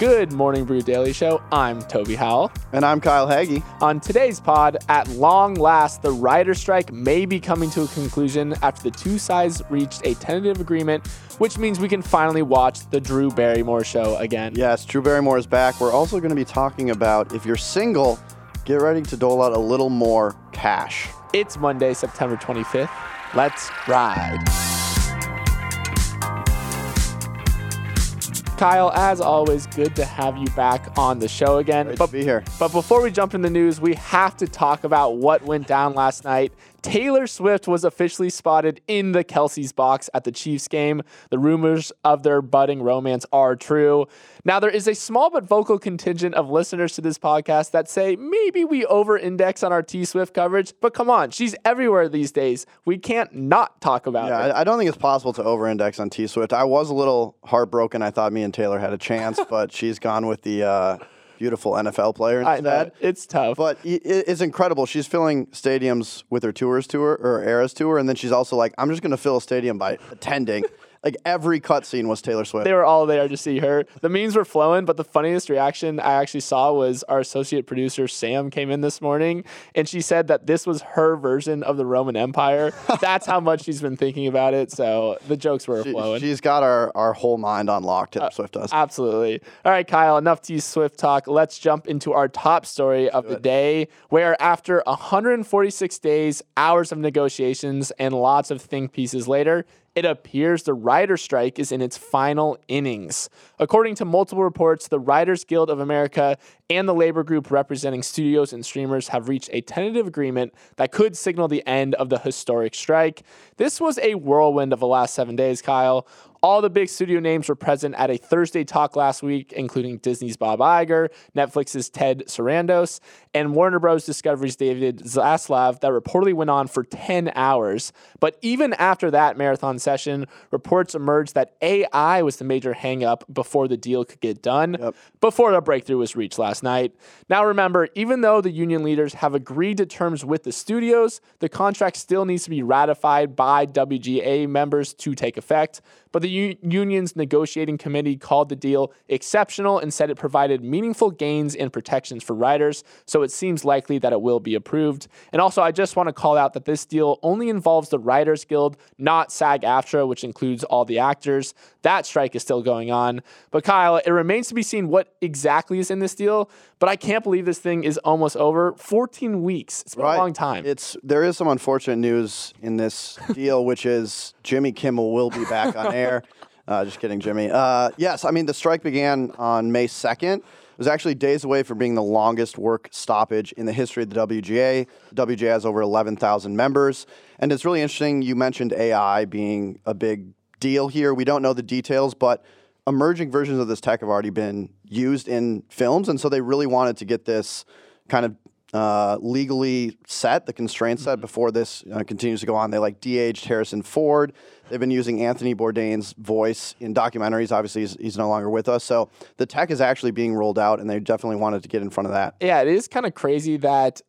Good morning, Brew Daily Show. I'm Toby Howell. And I'm Kyle Hagge. On today's pod, at long last, the writer strike may be coming to a conclusion after the two sides reached a tentative agreement, which means we can finally watch the Drew Barrymore show again. Yes, Drew Barrymore is back. We're also going to be talking about if you're single, get ready to dole out a little more cash. It's Monday, September 25th. Let's ride. Kyle, as always, good to have you back on the show again. Great but, to be here. But before we jump in the news, we have to talk about what went down last night Taylor Swift was officially spotted in the Kelce's box at the Chiefs game. The rumors of their budding romance are true. Now, there is a small but vocal contingent of listeners to this podcast that say maybe we over index on our T Swift coverage, but come on, she's everywhere these days. We can't not talk about yeah, her. I don't think it's possible to over index on T Swift. I was a little heartbroken. I thought me and Taylor had a chance, but she's gone with the. Uh, beautiful NFL player instead. It's tough. But it's incredible. She's filling stadiums with her tours tour or Eras tour, and then she's also like, I'm just going to fill a stadium by attending. Like every cutscene was Taylor Swift. They were all there to see her. The memes were flowing, but the funniest reaction I actually saw was our associate producer Sam came in this morning and she said that this was her version of the Roman Empire. That's how much she's been thinking about it. So the jokes were she, flowing. She's got our, our whole mind on lock, Taylor uh, Swift does. Absolutely. All right, Kyle, enough T Swift talk. Let's jump into our top story of the day, where after 146 days, hours of negotiations, and lots of think pieces later, it appears the writer strike is in its final innings. According to multiple reports, the Writers Guild of America and the labor group representing studios and streamers have reached a tentative agreement that could signal the end of the historic strike. This was a whirlwind of the last seven days, Kyle. All the big studio names were present at a Thursday talk last week, including Disney's Bob Iger, Netflix's Ted Sarandos, and Warner Bros. Discovery's David Zaslav that reportedly went on for 10 hours. But even after that marathon session, reports emerged that AI was the major hangup before the deal could get done, yep. before the breakthrough was reached last night. Now remember, even though the union leaders have agreed to terms with the studios, the contract still needs to be ratified by WGA members to take effect. But the U- union's negotiating committee called the deal exceptional and said it provided meaningful gains and protections for writers, so it seems likely that it will be approved. And also, I just want to call out that this deal only involves the Writers Guild, not SAG AFTRA, which includes all the actors. That strike is still going on. But Kyle, it remains to be seen what exactly is in this deal, but I can't believe this thing is almost over. 14 weeks. It's been right. a long time. It's there is some unfortunate news in this deal, which is Jimmy Kimmel will be back on air. Uh, just kidding, Jimmy. Uh, yes, I mean the strike began on May 2nd. It was actually days away from being the longest work stoppage in the history of the WGA. WGA has over 11,000 members, and it's really interesting. You mentioned AI being a big deal here. We don't know the details, but emerging versions of this tech have already been used in films, and so they really wanted to get this kind of uh, legally set, the constraints set mm-hmm. before this uh, continues to go on. They like de-aged Harrison Ford. They've been using Anthony Bourdain's voice in documentaries. Obviously, he's, he's, no longer with us. So the tech is actually being rolled out, and they definitely wanted to get in front of that. Yeah, it is kind of crazy that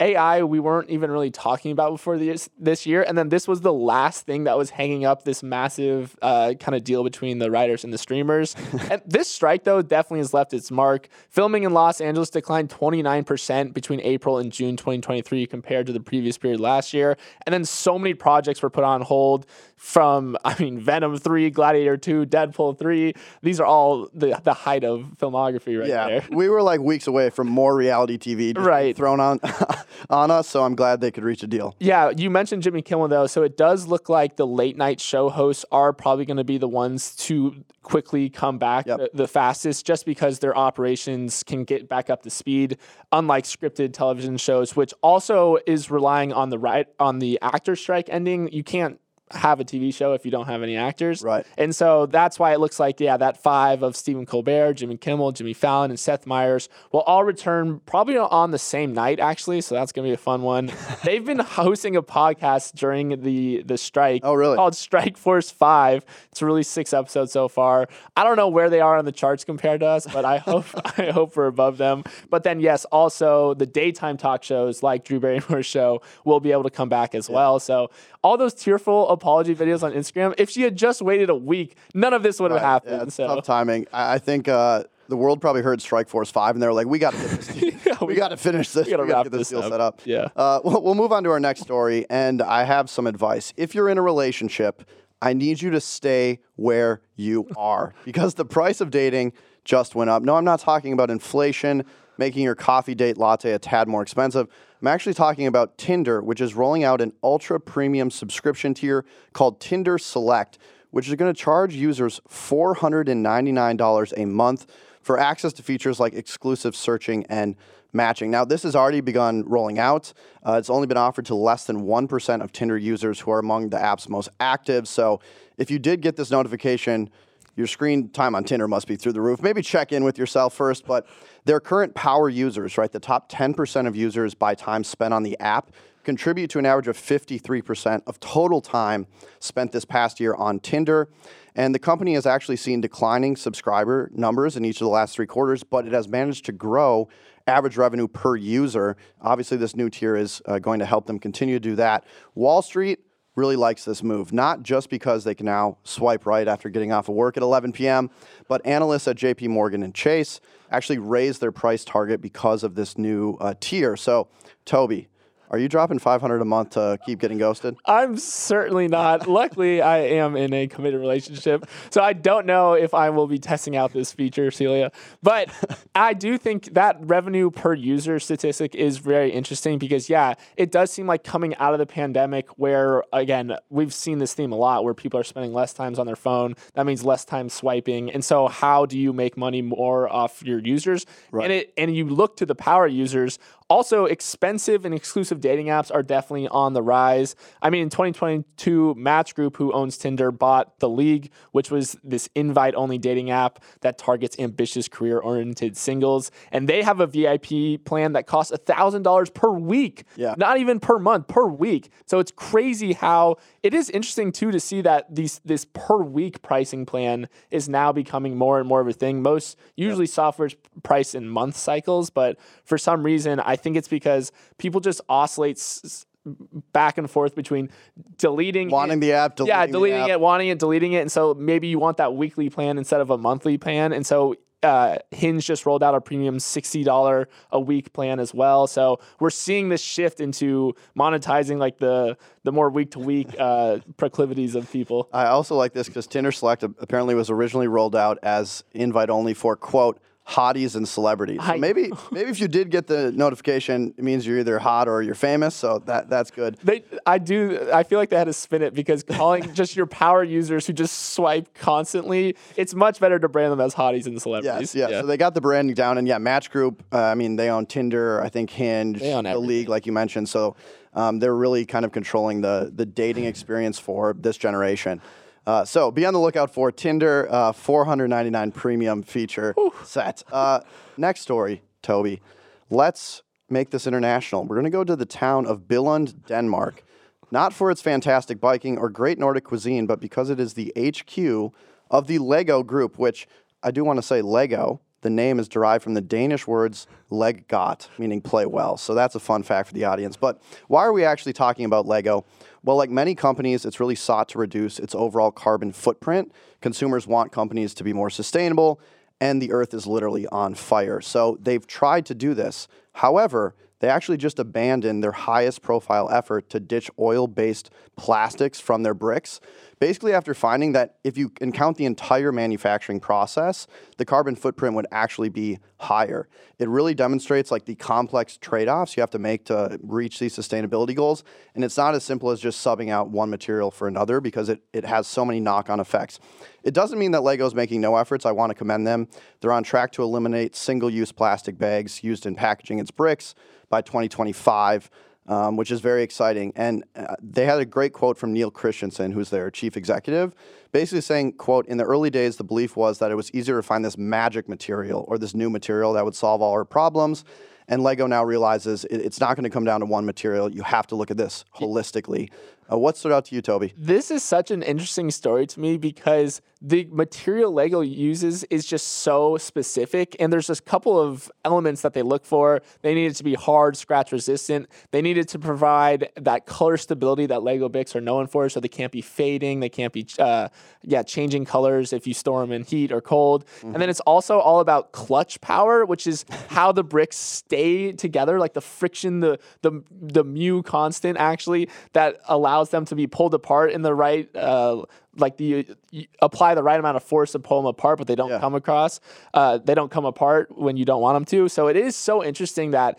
AI we weren't even really talking about before this this year, and then this was the last thing that was hanging up this massive uh, kind of deal between the writers and the streamers. and this strike though definitely has left its mark. Filming in Los Angeles declined 29% between April and June 2023 compared to the previous period last year, and then so many projects were put on hold from I mean Venom 3, Gladiator 2, Deadpool 3. These are all the the height of filmography right yeah, there. we were like weeks away from more reality TV right. thrown on on us, so I'm glad they could reach a deal. Yeah, you mentioned Jimmy Kimmel though, so it does look like the late night show hosts are probably going to be the ones to quickly come back yep. the, the, fastest just because their operations can get back up to speed unlike scripted television shows which also is relying on the right on the actor strike ending you can't have a TV show if you don't have any actors. Right. And so that's why it looks like, yeah, that five of Stephen Colbert, Jimmy Kimmel, Jimmy Fallon, and Seth Meyers will all return probably on the same night, actually. So that's going to be a fun one. They've been hosting a podcast during the, the strike. Oh, really? Called Strike Force 5. It's released six episodes so far. I don't know where they are on the charts compared to us, but I hope I hope we're above them. But then, yes, also the daytime talk shows like Drew Barrymore's show will be able to come back as well. So all those tearful apology videos on Instagram, if she had just waited a week, none of this would have Right. happened. Yeah, it's so tough timing. I, I think uh, the world probably heard Strike Force Five, and they were like, "We got to get this. Deal. we, we- got to finish this. we got to get this, this deal up." set up." Yeah. Uh, we'll, we'll move on to our next story, and I have some advice. If you're in a relationship, I need you to stay where you are because the price of dating just went up. No, I'm not talking about inflation making your coffee date latte a tad more expensive. I'm actually talking about Tinder, which is rolling out an ultra premium subscription tier called Tinder Select, which is going to charge users $499 a month for access to features like exclusive searching and matching. Now, this has already begun rolling out. Uh, it's only been offered to less than 1% of Tinder users who are among the app's most active. So, if you did get this notification, your screen time on Tinder must be through the roof. Maybe check in with yourself first, but their current power users, right, the top 10% of users by time spent on the app, contribute to an average of 53% of total time spent this past year on Tinder. And the company has actually seen declining subscriber numbers in each of the last three quarters, but it has managed to grow average revenue per user. Obviously, this new tier is uh, going to help them continue to do that. Wall Street really likes this move, not just because they can now swipe right after getting off of work at 11 p.m., but analysts at JP Morgan and Chase actually raised their price target because of this new uh, tier. So, Toby, are you dropping 500 a month to keep getting ghosted? I'm certainly not. Luckily, I am in a committed relationship, so I don't know if I will be testing out this feature, Celia. But I do think that revenue per user statistic is very interesting because, yeah, it does seem like coming out of the pandemic, where again we've seen this theme a lot, where people are spending less times on their phone. That means less time swiping, and so how do you make money more off your users? Right. And it and you look to the power users. Also, expensive and exclusive dating apps are definitely on the rise. I mean, in 2022, Match Group, who owns Tinder, bought The League, which was this invite only dating app that targets ambitious career oriented singles. And they have a VIP plan that costs $1,000 per week, Yeah. not even per month, per week. So it's crazy how it is interesting, too, to see that these, this per week pricing plan is now becoming more and more of a thing. Most usually software's priced in month cycles, but for some reason, I think it's because people just oscillate s- back and forth between deleting Wanting it- the app, deleting yeah, deleting app. it, wanting it, deleting it, and so maybe you want that weekly plan instead of a monthly plan, and so. Uh, Hinge just rolled out a premium sixty dollar a week plan as well, so we're seeing this shift into monetizing like the the more week to week proclivities of people. I also like this because Tinder Select apparently was originally rolled out as invite only for quote hotties and celebrities. So maybe maybe if you did get the notification, it means you're either hot or you're famous. So that that's good. They, I do. I feel like they had to spin it because calling just your power users who just swipe constantly, it's much better to brand them as hotties and celebrities. Yes, yeah. So they got the branding down, and yeah, Match Group. Uh, I mean, they own Tinder. I think Hinge, They own the everything. League, like you mentioned. So um, they're really kind of controlling the the dating experience for this generation. Uh, so be on the lookout for Tinder uh, 499 premium feature set. Uh, next story, Toby. Let's make this international. We're going to go to the town of Billund, Denmark. Not for its fantastic biking or great Nordic cuisine, but because it is the HQ of the Lego Group, which I do want to say Lego. The name is derived from the Danish words leg godt, meaning play well. So that's a fun fact for the audience. But why are we actually talking about Lego? Well, like many companies, it's really sought to reduce its overall carbon footprint. Consumers want companies to be more sustainable, and the earth is literally on fire. So they've tried to do this. However, they actually just abandoned their highest profile effort to ditch oil based plastics from their bricks. Basically, after finding that if you count the entire manufacturing process, the carbon footprint would actually be higher. It really demonstrates like the complex trade offs you have to make to reach these sustainability goals. And it's not as simple as just subbing out one material for another because it, it has so many knock on effects. It doesn't mean that Lego's making no efforts. I want to commend them. They're on track to eliminate single use plastic bags used in packaging its bricks by 2025. Um, which is very exciting. And uh, they had a great quote from Neil Christiansen, who's their chief executive, basically saying, "quote In the early days, the belief was that it was easier to find this magic material or this new material that would solve all our problems." And Lego now realizes it, it's not going to come down to one material. You have to look at this holistically. Uh, what stood out to you, Toby? This is such an interesting story to me because the material Lego uses is just so specific, and there's just a couple of elements that they look for. They need it to be hard, scratch resistant. They needed to provide that color stability that Lego bricks are known for, so they can't be fading, they can't be, uh, yeah, changing colors if you store them in heat or cold. Mm-hmm. And then it's also all about clutch power, which is how the bricks stay together, like the friction, the the the mu constant actually that allows them to be pulled apart in the right. Uh, like the you apply the right amount of force to pull them apart, but they don't yeah. come across. Uh, they don't come apart when you don't want them to. So it is so interesting that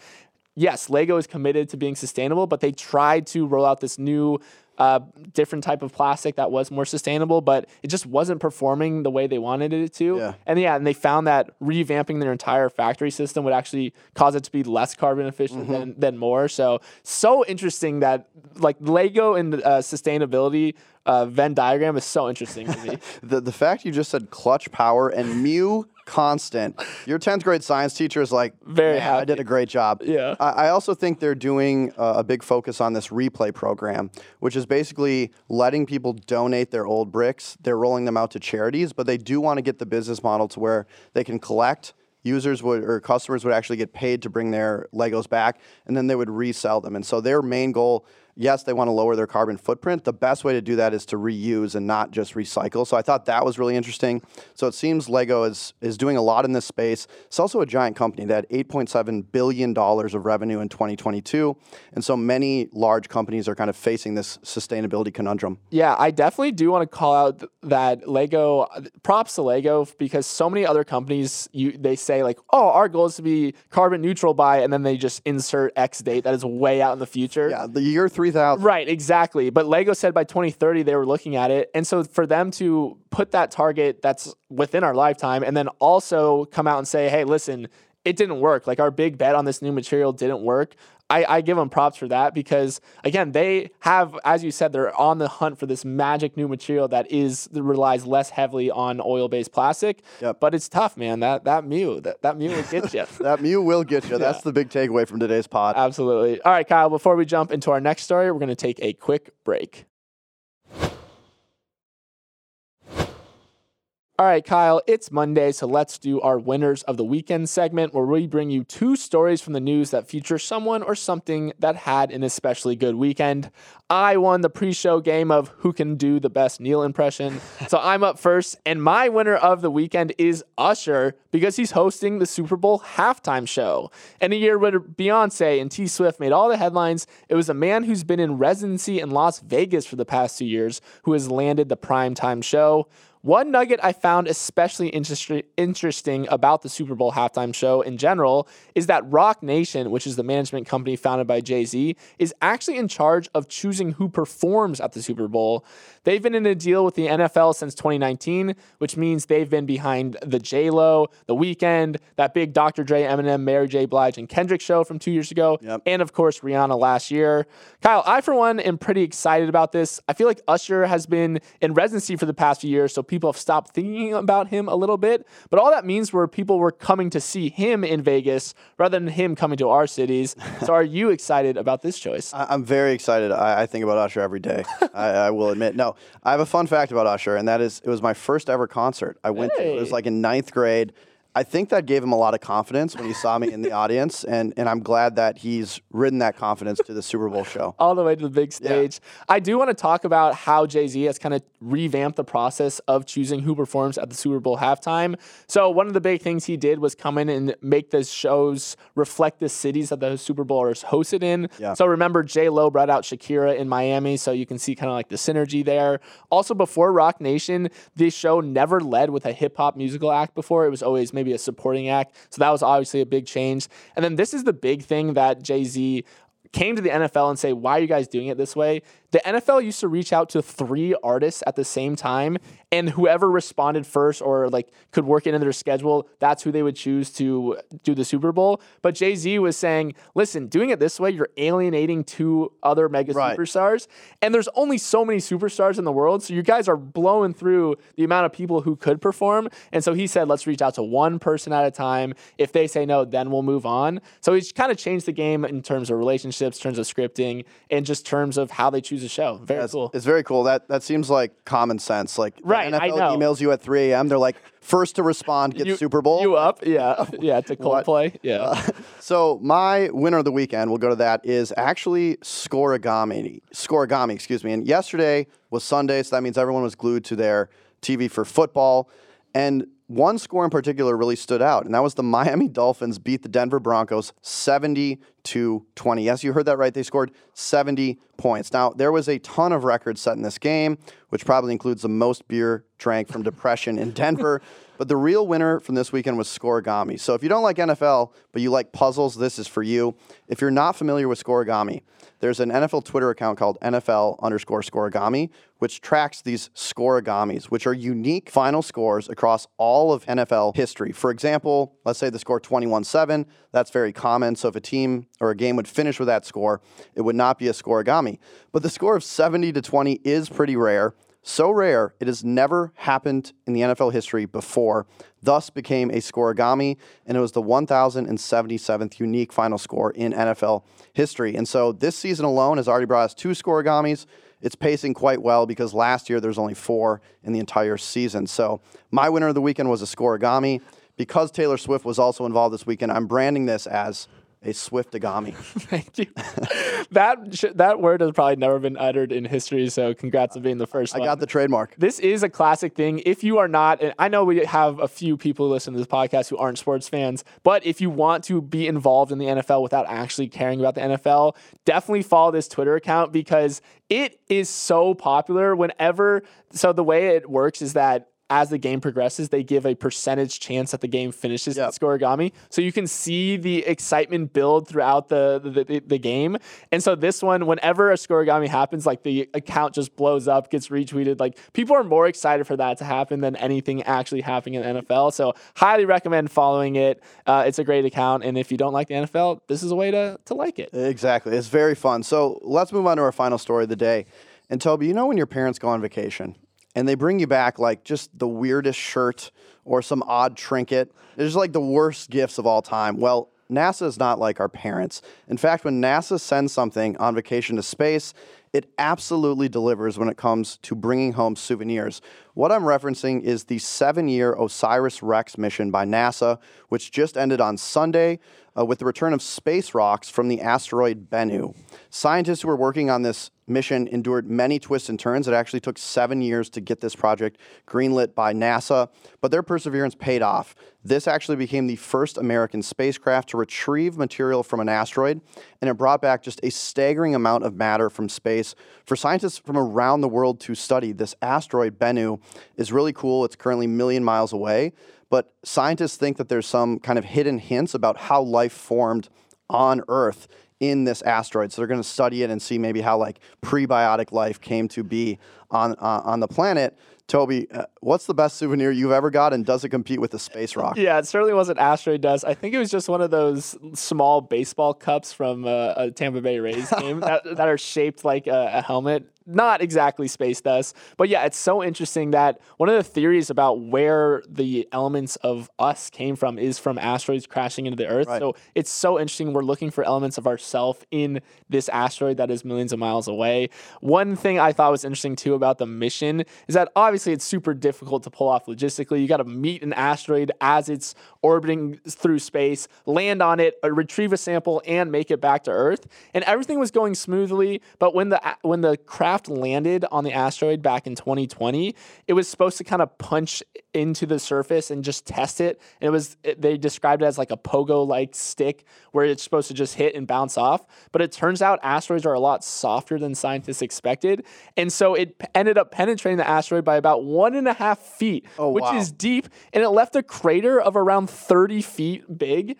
yes, Lego is committed to being sustainable, but they tried to roll out this new uh, different type of plastic that was more sustainable, but it just wasn't performing the way they wanted it to. Yeah. And yeah, and they found that revamping their entire factory system would actually cause it to be less carbon efficient mm-hmm. than, than more. So so interesting that like Lego and uh, sustainability uh, Venn diagram is so interesting to me. the the fact you just said clutch power and mu constant. Your 10th grade science teacher is like, very happy. I did a great job. Yeah. I, I also think they're doing uh, a big focus on this replay program, which is basically letting people donate their old bricks. They're rolling them out to charities, but they do want to get the business model to where they can collect users would or customers would actually get paid to bring their Legos back and then they would resell them. And so their main goal yes, they want to lower their carbon footprint. The best way to do that is to reuse and not just recycle. So I thought that was really interesting. So it seems Lego is is doing a lot in this space. It's also a giant company that had 8.7 billion dollars of revenue in 2022, and so many large companies are kind of facing this sustainability conundrum. Yeah, I definitely do want to call out that Lego. Props to Lego because so many other companies you they say like, oh, our goal is to be carbon neutral by, and then they just insert X date that is way out in the future. Yeah, the year three 3000. Right, exactly. But Lego said by 2030 they were looking at it. And so for them to put that target that's within our lifetime and then also come out and say, hey, listen, it didn't work. Like our big bet on this new material didn't work. I, I, give them props for that because again, they have, as you said, they're on the hunt for this magic new material that is that relies less heavily on oil-based plastic. Yep. But it's tough, man. That that Mu, that, that Mu will get you. that Mu will get you. That's yeah. the big takeaway from today's pod. Absolutely. All right, Kyle. Before we jump into our next story, we're going to take a quick break. All right, Kyle, it's Monday, so let's do our winners of the weekend segment where we bring you two stories from the news that feature someone or something that had an especially good weekend. I won the pre show game of who can do the best Neil impression. so I'm up first, and my winner of the weekend is Usher because he's hosting the Super Bowl halftime show. In a year where Beyonce and T Swift made all the headlines, it was a man who's been in residency in Las Vegas for the past two years who has landed the primetime show. One nugget I found especially interest- interesting about the Super Bowl halftime show in general is that Roc Nation, which is the management company founded by Jay Z, is actually in charge of choosing who performs at the Super Bowl. They've been in a deal with the NFL since 2019, which means they've been behind the J Lo, the Weeknd, that big Dr. Dre, Eminem, Mary J. Blige, and Kendrick show from two years ago, yep. and of course Rihanna last year. Kyle, I for one am pretty excited about this. I feel like Usher has been in residency for the past few years, so people have stopped thinking about him a little bit. But all that means were people were coming to see him in Vegas rather than him coming to our cities. so are you excited about this choice? I'm very excited. I, I think about Usher every day. I, I will admit. No, I have a fun fact about Usher, and that is it was my first ever concert. I went hey. to, it was like in ninth grade. I think that gave him a lot of confidence when he saw me in the audience, and, and I'm glad that he's ridden that confidence to the Super Bowl show. All the way to the big stage. Yeah. I do want to talk about how Jay Z has kind of revamped the process of choosing who performs at the Super Bowl halftime. So, one of the big things he did was come in and make the shows reflect the cities that the Super Bowl is hosted in. Yeah. So, remember, J Lo brought out Shakira in Miami, so you can see kind of like the synergy there. Also, before Roc Nation, the show never led with a hip hop musical act before. It was always maybe maybe a supporting act. So that was obviously a big change. And then this is the big thing that Jay Z came to the NFL and say, why are you guys doing it this way? The NFL used to reach out to three artists at the same time, and whoever responded first or like could work into their schedule, that's who they would choose to do the Super Bowl. But Jay Z was saying, listen, doing it this way, you're alienating two other mega Right. superstars, and there's only so many superstars in the world, so you guys are blowing through the amount of people who could perform. And so he said, let's reach out to one person at a time. If they say no, then we'll move on. So he's kind of changed the game in terms of relationships, terms of scripting, and just terms of how they choose a show. Very It's, cool. it's very cool. That that seems like common sense. Like Right, I NFL know. emails you at 3 a.m. They're like first to respond gets You- Super Bowl. You up? Yeah, yeah. To What? Coldplay. Yeah. Uh, so my winner of the weekend, we'll go to that, is actually Scorigami. Scorigami, excuse me. And yesterday was Sunday, so that means everyone was glued to their TV for football. And one score in particular really stood out, and that was the Miami Dolphins beat the Denver Broncos 70 to 20. Yes, you heard that right. They scored 70 points. Now, there was a ton of records set in this game, which probably includes the most beer drank from depression in Denver. But the real winner from this weekend was Scorigami. So if you don't like NFL, but you like puzzles, this is for you. If you're not familiar with Scorigami, there's an NFL Twitter account called NFL underscore Scorigami, which tracks these scorigamis, which are unique final scores across all of NFL history. For example, let's say the score 21 7. That's very common. So if a team or a game would finish with that score, it would not be a scorigami. But the score of 70 to 20 is pretty rare. So rare, it has never happened in the NFL history before, thus became a scorigami, and it was the 1,077th unique final score in NFL history. And so this season alone has already brought us two scorigamis. It's pacing quite well because last year there's only four in the entire season. So my winner of the weekend was a scorigami. Because Taylor Swift was also involved this weekend, I'm branding this as a swift agami. Thank you. that sh- that word has probably never been uttered in history. So congrats on being the first. I one. got the trademark. This is a classic thing. If you are not, and I know we have a few people who listen to this podcast who aren't sports fans, but if you want to be involved in the NFL without actually caring about the NFL, definitely follow this Twitter account because it is so popular whenever. So the way it works is that as the game progresses, they give a percentage chance that the game finishes Yep. in scorigami. So you can see the excitement build throughout the, the, the, the game. And so this one, whenever a scorigami happens, like the account just blows up, gets retweeted. Like people are more excited for that to happen than anything actually happening in the NFL. So highly recommend following it. Uh, it's a great account. And if you don't like the NFL, this is a way to, to like it. Exactly. It's very fun. So let's move on to our final story of the day. And Toby, you know when your parents go on vacation and they bring you back like just the weirdest shirt or some odd trinket? It's just like the worst gifts of all time. Well, NASA is not like our parents. In fact, when NASA sends something on vacation to space, it absolutely delivers when it comes to bringing home souvenirs. What I'm referencing is the seven year OSIRIS REx mission by NASA, which just ended on Sunday uh, with the return of space rocks from the asteroid Bennu. Scientists who were working on this mission endured many twists and turns. It actually took seven years to get this project greenlit by NASA, but their perseverance paid off. This actually became the first American spacecraft to retrieve material from an asteroid, and it brought back just a staggering amount of matter from space. For scientists from around the world to study, this asteroid Bennu is really cool. It's currently a million miles away, but scientists think that there's some kind of hidden hints about how life formed on Earth in this asteroid. So they're going to study it and see maybe how like prebiotic life came to be on uh, on the planet. Toby, uh, what's the best souvenir you've ever got, and does it compete with the space rock? Yeah, it certainly wasn't asteroid dust. I think it was just one of those small baseball cups from uh, a Tampa Bay Rays game that, that are shaped like a, a helmet. Not exactly space dust, but yeah, it's so interesting that one of the theories about where the elements of us came from is from asteroids crashing into the Earth. Right. So it's so interesting. We're looking for elements of ourself in this asteroid that is millions of miles away. One thing I thought was interesting too about the mission is that obviously it's super difficult to pull off logistically. You got to meet an asteroid as it's orbiting through space, land on it, uh, retrieve a sample, and make it back to Earth. And everything was going smoothly. But when the when the craft landed on the asteroid back in 2020, it was supposed to kind of punch into the surface and just test it. And it was they described it as like a pogo like stick where it's supposed to just hit and bounce off. But it turns out asteroids are a lot softer than scientists expected, and so it ended up penetrating the asteroid by about one and a half feet, oh, which wow. is deep, and it left a crater of around 30 feet big.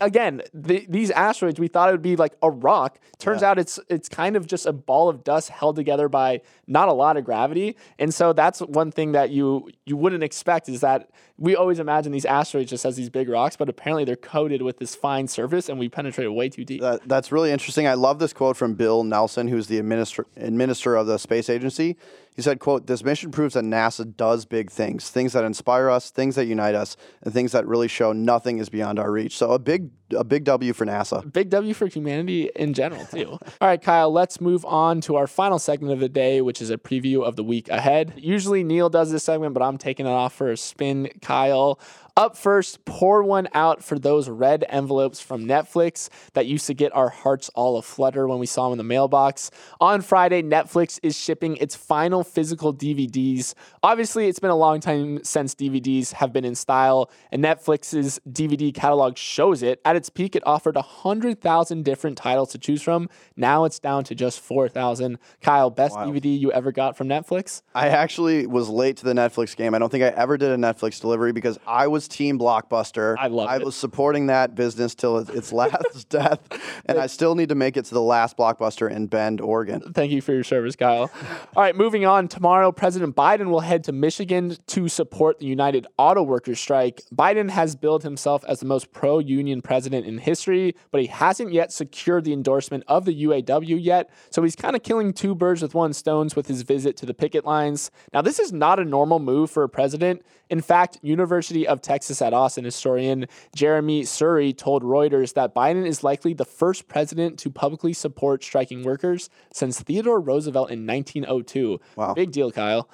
Again, the, these asteroids, we thought it would be like a rock. Turns out it's it's kind of just a ball of dust held together by not a lot of gravity. And so that's one thing that you you wouldn't expect is that we always imagine these asteroids just as these big rocks, but apparently they're coated with this fine surface, and we penetrated way too deep. That, that's really interesting. I love this quote from Bill Nelson, who's the administr- administrator of the space agency. He said, quote, this mission proves that NASA does big things, things that inspire us, things that unite us, and things that really show nothing is beyond our reach. So a big a big W for NASA. Big W for humanity in general, too. All right, Kyle, let's move on to our final segment of the day, which is a preview of the week ahead. Usually Neil does this segment, but I'm taking it off for a spin, Kyle. Up first, pour one out for those red envelopes from Netflix that used to get our hearts all aflutter when we saw them in the mailbox. On Friday, Netflix is shipping its final physical DVDs. Obviously, it's been a long time since DVDs have been in style, and Netflix's DVD catalog shows it. At its peak, it offered 100,000 different titles to choose from. Now it's down to just 4,000. Kyle, best Wild. DVD you ever got from Netflix? I actually was late to the Netflix game. I don't think I ever did a Netflix delivery because I was team Blockbuster. I love I it. was supporting that business till its- last death, and I still need to make it to the last Blockbuster in Bend, Oregon. Thank you for your service, Kyle. All right, moving on. Tomorrow, President Biden will head to Michigan to support the United Auto Workers strike. Biden has billed himself as the most pro union president in history, but he hasn't yet secured the endorsement of the UAW yet. So he's kind of killing two birds with one stone with his visit to the picket lines. Now, this is not a normal move for a president. In fact, University of Texas at Austin historian Jeremi Suri told Reuters that Biden is likely the first president to publicly support striking workers since Theodore Roosevelt in 1902. Wow. Big deal, Kyle.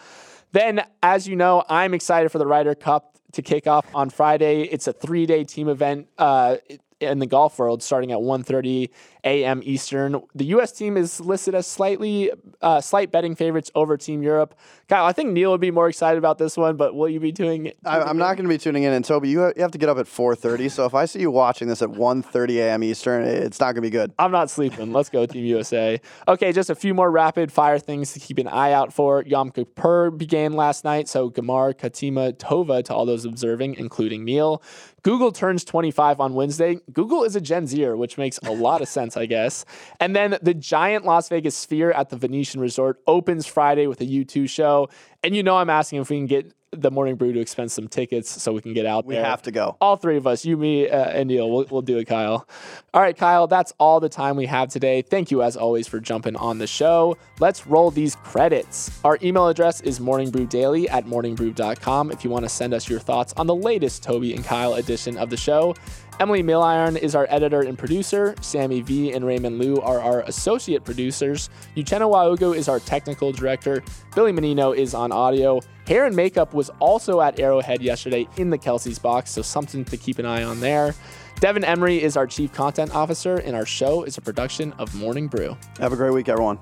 Then, as you know, I'm excited for the Ryder Cup to kick off on Friday. It's a three-day team event uh, in the golf world, starting at 1:30 a.m. Eastern. The U.S. team is listed as slightly uh, slight betting favorites over Team Europe. Kyle, I think Neil would be more excited about this one, but will you be doing? I, I'm not going to be tuning in, and Toby, you, ha- you have to get up at 4:30. So if I see you watching this at 1:30 a.m. Eastern, it's not going to be good. I'm not sleeping. Let's go, Team USA. Okay, just a few more rapid fire things to keep an eye out for. Yom Kippur began last night, so Gamar Katima Tova to all those observing, including Neil. Google turns 25 on Wednesday. Google is a Gen Zer, which makes a lot of sense, I guess. And then the giant Las Vegas Sphere at the Venetian Resort opens Friday with a U2 show. And you know, I'm asking if we can get the Morning Brew to expense some tickets so we can get out We there. have to go. All three of us, you, me, uh, and Neil, we'll, we'll do it, Kyle. All right, Kyle, that's all the time we have today. Thank you, as always, for jumping on the show. Let's roll these credits. Our email address is morningbrewdaily at morningbrew.com if you want to send us your thoughts on the latest Toby and Kyle edition of the show. Emily Milliron is our editor and producer. Sammy V and Raymond Liu are our associate producers. Uchenna Waugo is our technical director. Billy Menino is on audio. Hair and makeup was also at Arrowhead yesterday in the Kelce's box, so something to keep an eye on there. Devin Emery is our chief content officer, and our show is a production of Morning Brew. Have a great week, everyone.